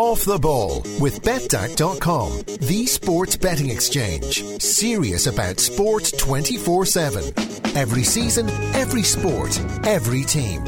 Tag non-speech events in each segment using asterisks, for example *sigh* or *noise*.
Off the Ball with betdaq.com, the sports betting exchange. Serious about sport 24 7. Every season, every sport, every team.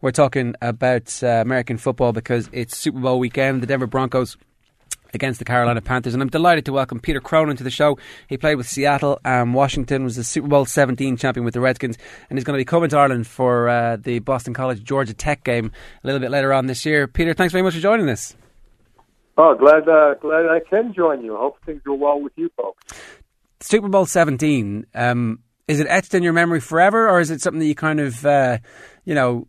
We're talking about uh, American football because it's Super Bowl weekend. The Denver Broncos against the Carolina Panthers. And I'm delighted to welcome Peter Cronan to the show. He played with Seattle and Washington, was the Super Bowl 17 champion with the Redskins, and he's going to be coming to Ireland for uh, the Boston College Georgia Tech game a little bit later on this year. Peter, thanks very much for joining us. Oh, glad uh, glad I can join you. I hope things go well with you folks. Super Bowl 17, um, is it etched in your memory forever, or is it something that you kind of, uh, you know,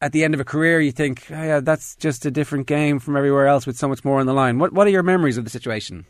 at the end of a career, you think, oh, yeah, that's just a different game from everywhere else with so much more on the line. What What are your memories of the situation?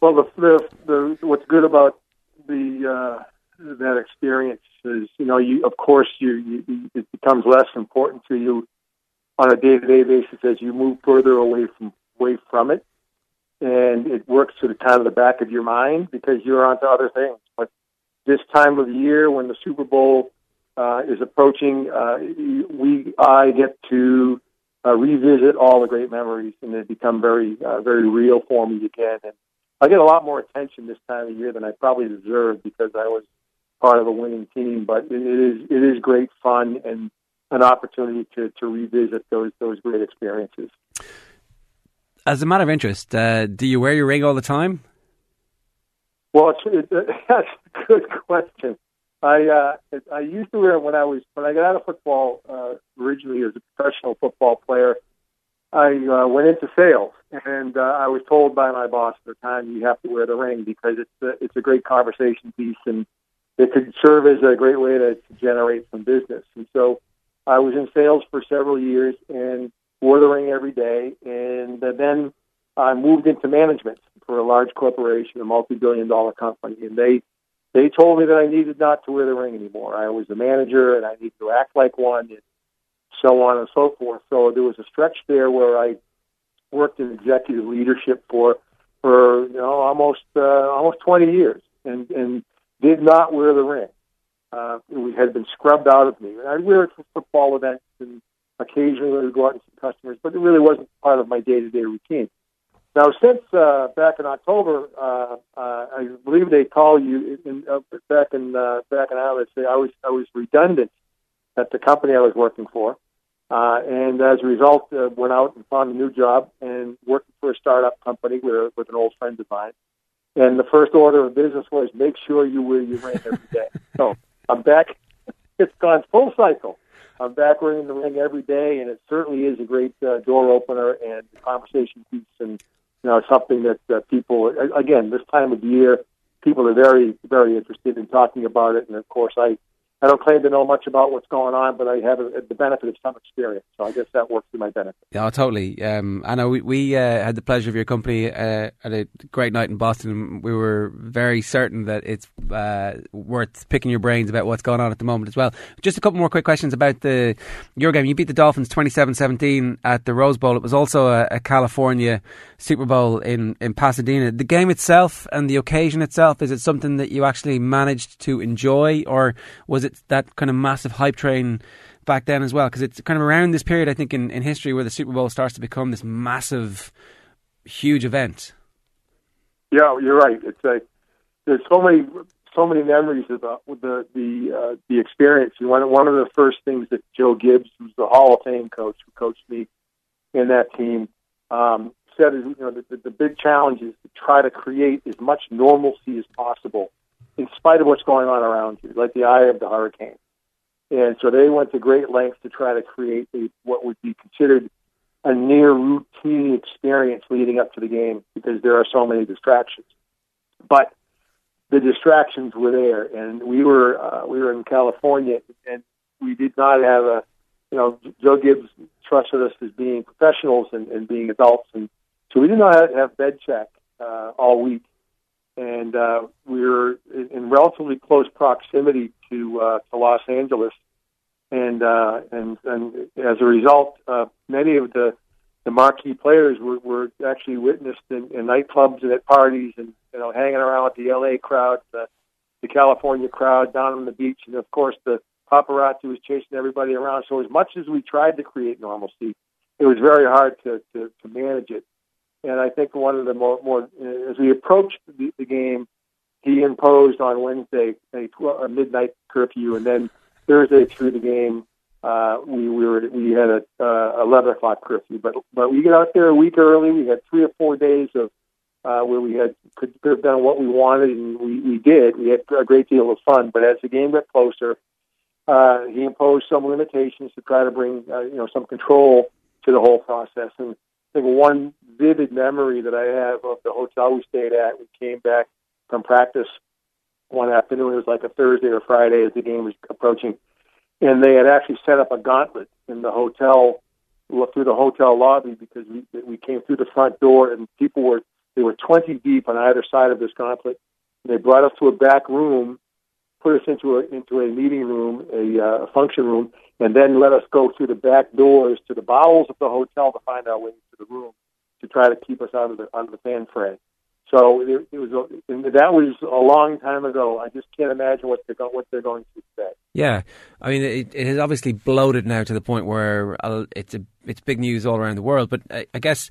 Well, the, the, the what's good about the uh, that experience is, you know, you of course you, you it becomes less important to you on a day to day basis as you move further away from away from it, and it works to the kind of the back of your mind because you're onto other things. But this time of the year, when the Super Bowl uh, is approaching, uh, we I get to uh, revisit all the great memories, and they become very uh, very real for me again. And I get a lot more attention this time of year than I probably deserve because I was part of a winning team. But it is it is great fun and an opportunity to to revisit those those great experiences. As a matter of interest, uh, do you wear your ring all the time? Well, it's, it, *laughs* that's a good question. I uh, I used to wear it when I was when I got out of football uh, originally as a professional football player. I uh, went into sales, and uh, I was told by my boss at the time you have to wear the ring because it's a, it's a great conversation piece and it could serve as a great way to, to generate some business. And so I was in sales for several years and wore the ring every day. And uh, then I moved into management for a large corporation, a multi-billion dollar company, and they they told me that I needed not to wear the ring anymore. I was the manager and I needed to act like one and so on and so forth. So there was a stretch there where I worked in executive leadership for for you know almost uh, almost 20 years and and did not wear the ring. Uh, it had been scrubbed out of me. I'd wear it for football events and occasionally I'd go out and see customers, but it really wasn't part of my day-to-day routine. Now, since uh, back in October, uh, uh, I believe they call you in, uh, back in uh, back in Ireland. Say I was I was redundant at the company I was working for, uh, and as a result, uh, went out and found a new job and working for a startup company with with an old friend of mine. And the first order of business was make sure you wear your ring every day. so I'm back. *laughs* It's gone full cycle. I'm back wearing the ring every day, and it certainly is a great uh, door opener and conversation piece and you know, something that uh, people, again, this time of year, people are very, very interested in talking about it. And of course, I I don't claim to know much about what's going on, but I have a, the benefit of some experience. So I guess that works to my benefit. Yeah, totally. Um, I know we, we uh, had the pleasure of your company uh, at a great night in Boston. We were very certain that it's uh, worth picking your brains about what's going on at the moment as well. Just a couple more quick questions about the your game. You beat the Dolphins 27-17 at the Rose Bowl. It was also a, a California Super Bowl in, in Pasadena. The game itself and the occasion itself, is it something that you actually managed to enjoy or was it that kind of massive hype train back then as well? Because it's kind of around this period, I think, in, in history where the Super Bowl starts to become this massive, huge event. Yeah, you're right. It's a there's so many so many memories about the the uh, the experience. And one one of the first things that Joe Gibbs, who's the Hall of Fame coach, who coached me in that team, um, said is you know the, the big challenge is to try to create as much normalcy as possible in spite of what's going on around you, like the eye of the hurricane. And so they went to great lengths to try to create a, what would be considered a near routine experience leading up to the game because there are so many distractions. But the distractions were there, and we were uh, we were in California, and we did not have a you know Joe Gibbs trusted us as being professionals and, and being adults, and so we did not have, bed check uh, all week and uh, we were in relatively close proximity to uh, to Los Angeles, and uh, and and as a result, uh, many of the the marquee players were, were actually witnessed in, in nightclubs and at parties, and you know hanging around with the L.A. crowd, the, the California crowd down on the beach, and of course the paparazzi was chasing everybody around. So as much as we tried to create normalcy, it was very hard to, to, to manage it. And I think one of the more, more as we approached the, the game, he imposed on Wednesday a, a midnight curfew, and then Thursday through the game, uh, we, we were we had a uh, eleven o'clock curfew. But but we get out there a week early. We had three or four days of uh, where we had could, could have done what we wanted, and we, we did. We had a great deal of fun. But as the game got closer, uh, he imposed some limitations to try to bring uh, you know some control to the whole process. And I think one vivid memory that I have of the hotel we stayed at, we came back from practice one afternoon. It was like a Thursday or Friday as the game was approaching, and they had actually set up a gauntlet in the hotel through the hotel lobby because we we came through the front door and people were they were 20 deep on either side of this gauntlet. They brought us to a back room, put us into a into a meeting room, a uh, function room, and then let us go through the back doors to the bowels of the hotel to find our way to the room to try to keep us out of the out of the fan fray. So it, was a, that was a long time ago. I just can't imagine what they're go, what they're going to say. Yeah, I mean it, it has obviously bloated now to the point where uh, it's a, it's big news all around the world. But I, I guess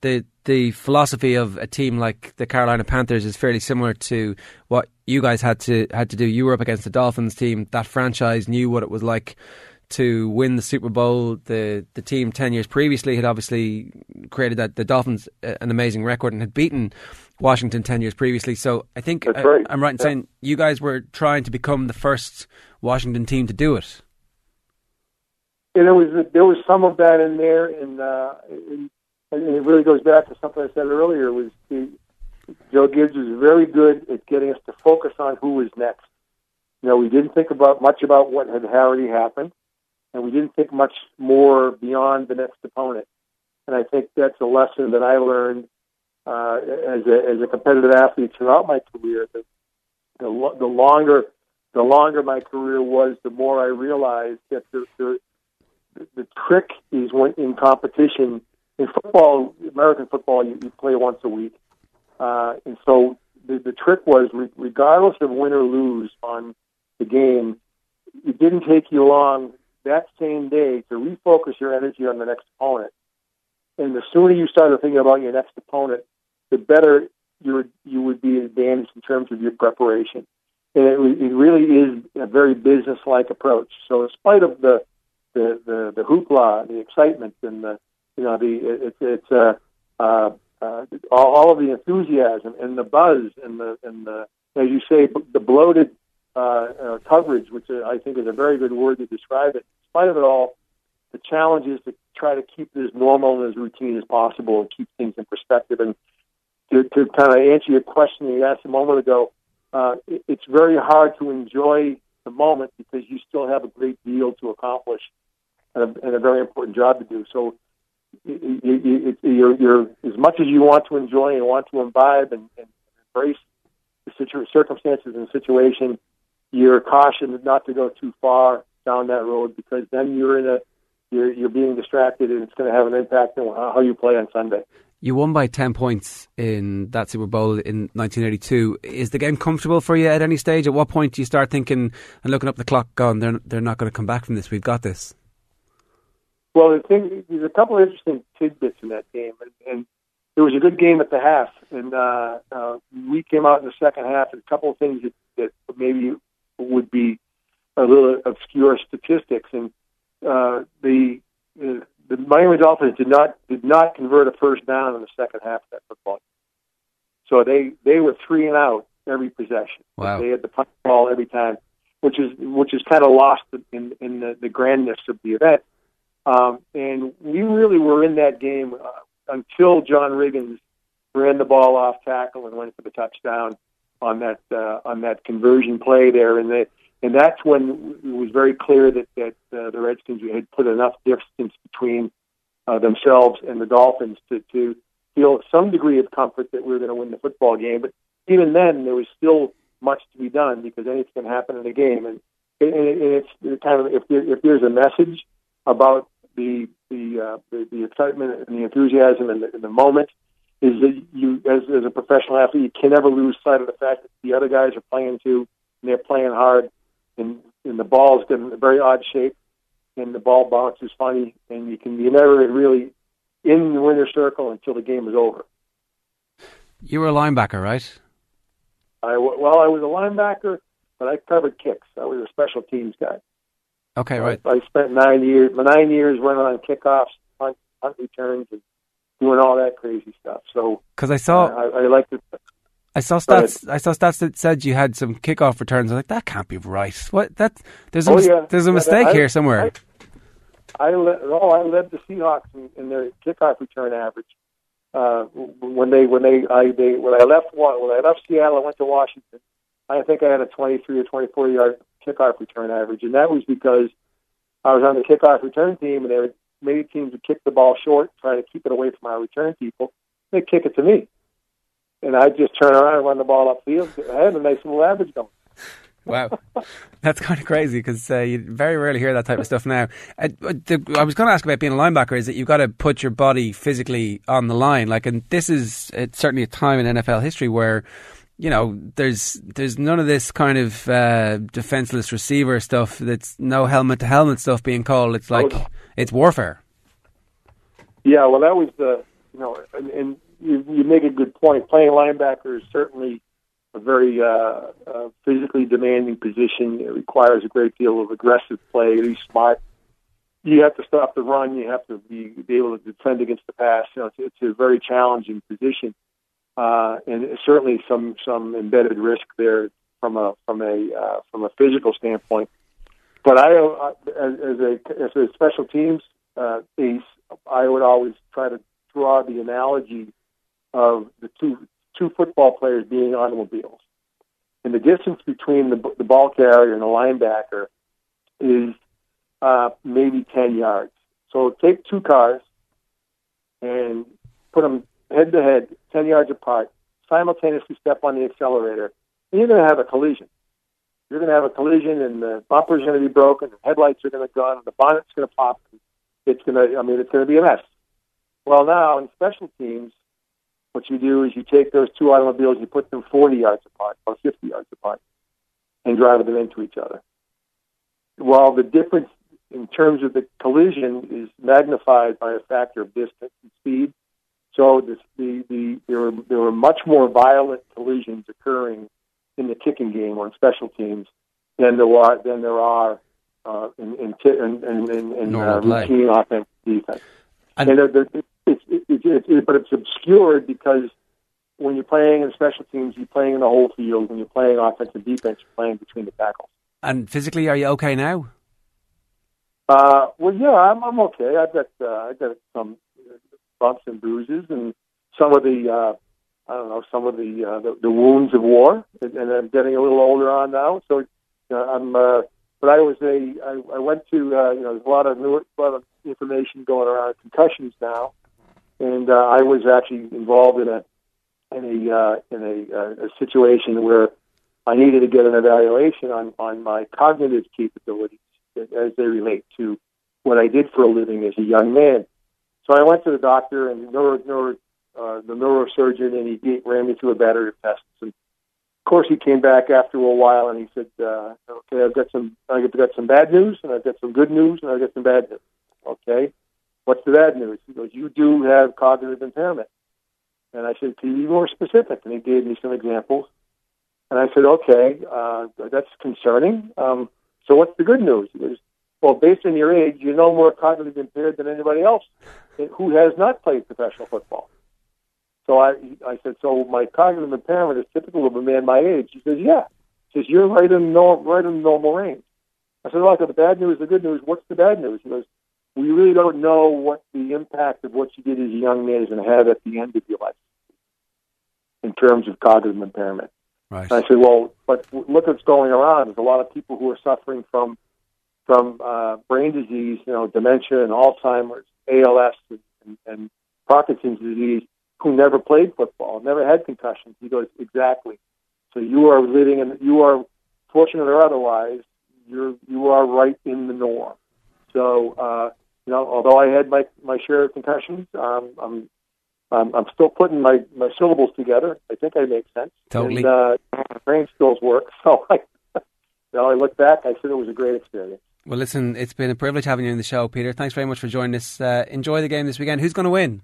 the the philosophy of a team like the Carolina Panthers is fairly similar to what you guys had to had to do. You were up against the Dolphins team. That franchise knew what it was like to win the Super Bowl. The the team ten years previously had obviously created that the Dolphins uh, an amazing record and had beaten Washington ten years previously. So I think I, right. I'm right in yeah. saying you guys were trying to become the first Washington team to do it. Yeah, there was there was some of that in there, and, uh, and, and it really goes back to something I said earlier. Was the, Joe Gibbs was very good at getting us to focus on who was next. You know, we didn't think about much about what had already happened and we didn't think much more beyond the next opponent. And I think that's a lesson that I learned uh, as a as a competitive athlete throughout my career. That the, the longer the longer my career was, the more I realized that the the, the trick is when in competition in football, American football, you, you play once a week, uh, and so the, the trick was, regardless of win or lose on the game, it didn't take you long that same day to refocus your energy on the next opponent. And the sooner you started thinking about your next opponent, the better you would, you would be advantaged in terms of your preparation. And it, it really is a very business-like approach. So, in spite of the the the, the hoopla, the excitement, and the you know the it's it's uh, uh, uh, all, all of the enthusiasm and the buzz and the and the as you say the bloated uh, uh, coverage, which I think is a very good word to describe it. Spite of it all, the challenge is to try to keep it as normal and as routine as possible and keep things in perspective. And to, to kind of answer your question you asked a moment ago, uh, it, it's very hard to enjoy the moment because you still have a great deal to accomplish and a, and a very important job to do. So you, you, you're, you're as much as you want to enjoy and want to imbibe and, and embrace the situ- circumstances and situation you're cautioned not to go too far down that road because then you're in a you're you're being distracted and it's going to have an impact on how you play on Sunday. You won by 10 points in that Super Bowl in 1982. Is the game comfortable for you at any stage? At what point do you start thinking and looking up the clock, going, they're, they're not going to come back from this? We've got this. Well, the thing, there's a couple of interesting tidbits in that game. And, and it was a good game at the half. And uh, uh, we came out in the second half, and a couple of things that, that maybe would be a little obscure statistics, and uh, the the Miami Dolphins did not did not convert a first down in the second half of that football. Game. So they they were three and out every possession. Wow. They had the punt ball every time, which is which is kind of lost in in the, the grandness of the event. Um, and we really were in that game uh, until John Riggins ran the ball off tackle and went for the touchdown on that uh, on that conversion play there, and that and that's when it was very clear that that uh, the Redskins had put enough distance between uh, themselves and the Dolphins to to feel some degree of comfort that we were going to win the football game. But even then, there was still much to be done because anything can happen in a game, and, and, it's kind of if there, if there's a message about the the, uh, the the excitement and the enthusiasm and the, and the moment is that you, as, as a professional athlete, you can never lose sight of the fact that the other guys are playing too, and they're playing hard, and, and the ball's getting a very odd shape. and the ball bounces funny, and you can you never really in the winner's circle until the game is over. You were a linebacker, right? I well, I was a linebacker, but I covered kicks. I was a special teams guy. Okay, right. I, I spent nine years, my nine years running on kickoffs, punt, punt returns, and doing all that crazy stuff. So because I saw, I, I like to. I saw stats. I saw stats that said you had some kickoff returns. I was like, that can't be right. What? That there's a, Oh, yeah. there's a mistake I- here somewhere. I led, oh, I led the Seahawks in, in their kickoff return average. Uh, when they when they I they when I left when I left Seattle, I went to Washington. I think I had a 23 or 24 yard kickoff return average, and that was because I was on the kickoff return team, and there were many teams would kick the ball short, trying to keep it away from our return people. They kick it to me, and I just turn around and run the ball upfield. I had a nice little average going. Wow, that's kind of crazy because uh, you very rarely hear that type of stuff now. Uh, the, I was going to ask about being a linebacker. Is that you've got to put your body physically on the line? Like, and this is it's certainly a time in NFL history where you know there's there's none of this kind of uh, defenseless receiver stuff. That's no helmet to helmet stuff being called. It's like Oh. it's warfare. Yeah, well, that was the you know, and, and you, you make a good point. Playing linebacker is certainly a very uh, uh, physically demanding position. It requires a great deal of aggressive play. Be smart. You have to stop the run. You have to be, be able to defend against the pass. You know, it's, it's a very challenging position, uh, and certainly some some embedded risk there from a from a uh, from a physical standpoint. But I, uh, as, as a as a special teams uh, ace, I would always try to draw the analogy of the two two football players being automobiles, and the distance between the the ball carrier and the linebacker is uh, maybe ten yards. So take two cars and put them head to head, ten yards apart, simultaneously step on the accelerator, and you're going to have a collision. You're going to have a collision, and the bumper's going to be broken, the headlights are going to go, and the bonnet's going to pop. It's going to, I mean, it's going to be a mess. Well, now in special teams, what you do is you take those two automobiles, you put them 40 yards apart or 50 yards apart, and drive them into each other. While the difference in terms of the collision is magnified by a factor of distance and speed, so this, the, the, there, were, there were much more violent collisions occurring in the kicking game or in special teams than there are than there are uh, in in, t- in, in, in, uh, routine offense defense. And- And, it's, it's, it's, it, but it's obscured because when you're playing in special teams, you're playing in the whole field. When you're playing offense and defense, you're playing between the tackles. And physically, are you okay now? Uh, well, yeah, I'm, I'm okay. I've got uh, I've got some bumps and bruises, and some of the uh, I don't know some of the, uh, the the wounds of war, and, and I'm getting a little older on now. So uh, I'm. Uh, but I was a I, I went to uh, you know there's a lot of new a lot of information going around concussions now, and uh, I was actually involved in a in a uh, in a, uh, a situation where I needed to get an evaluation on on my cognitive capabilities as they relate to what I did for a living as a young man. So I went to the doctor and the neuro, neuro uh, the neurosurgeon, and he gave, ran me through a battery of tests. And of course, he came back after a while and he said, uh, "Okay, I've got some, I've got some bad news, and I've got some good news, and I've got some bad news." Okay, what's the bad news? He goes, "You do have cognitive impairment." And I said, "Can you be more specific?" And he gave me some examples. And I said, "Okay, uh, that's concerning." Um, so what's the good news? He goes, well, based on your age, you're no more cognitively impaired than anybody else who has not played professional football. So I, I said, so my cognitive impairment is typical of a man my age. He says, yeah. He says, you're right in normal, right in the normal range. I said, well, I said, the bad news, the good news. What's the bad news? He goes, we really don't know what the impact of what you did as a young man is going to have at the end of your life in terms of cognitive impairment. Right. And I said, well, but look what's going around. There's a lot of people who are suffering from from uh, brain disease, you know, dementia and Alzheimer's, ALS, and, and, Parkinson's disease, who never played football, never had concussions. He goes, exactly. So you are living and you are fortunate or otherwise, you're you are right in the norm. So uh, you know, although I had my my share of concussions, um, I'm um, I'm still putting my, my syllables together. I think I make sense. Totally. And uh, my brain skills work. *laughs* So I, you know, I look back, I said it was a great experience. Well, listen, it's been a privilege having you in the show, Peter. Thanks very much for joining us. Uh, enjoy the game this weekend. Who's going to win?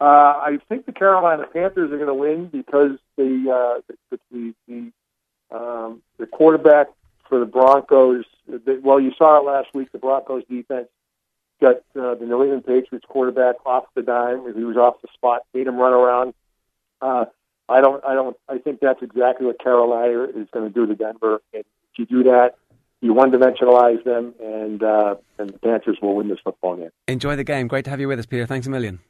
Uh, I think the Carolina Panthers are going to win because the uh, the the, the, um, the quarterback for the Broncos. They, well, you saw it last week. The Broncos defense got uh, the New England Patriots quarterback off the dime. He was off the spot, made him run around. Uh, I don't. I don't. I think that's exactly what Carolina is going to do to Denver. And if you do that, you one-dimensionalize them, and uh, and the Panthers will win this football game. Enjoy the game. Great to have you with us, Peter. Thanks a million.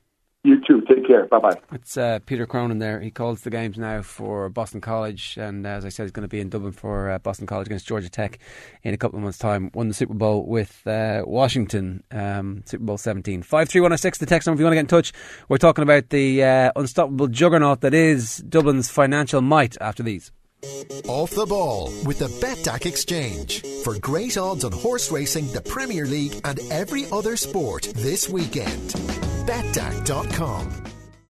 You too. Take care. Bye bye. It's uh, Peter Cronan there. He calls the games now for Boston College, and as I said, he's going to be in Dublin for uh, Boston College against Georgia Tech in a couple of months' time. Won the Super Bowl with uh, Washington, um, Super Bowl 17. 53106, the text number if you want to get in touch. We're talking about the uh, unstoppable juggernaut that is Dublin's financial might after these. Off the ball with the Betdaq Exchange for great odds on horse racing, the Premier League, and every other sport this weekend. Betdaq.com.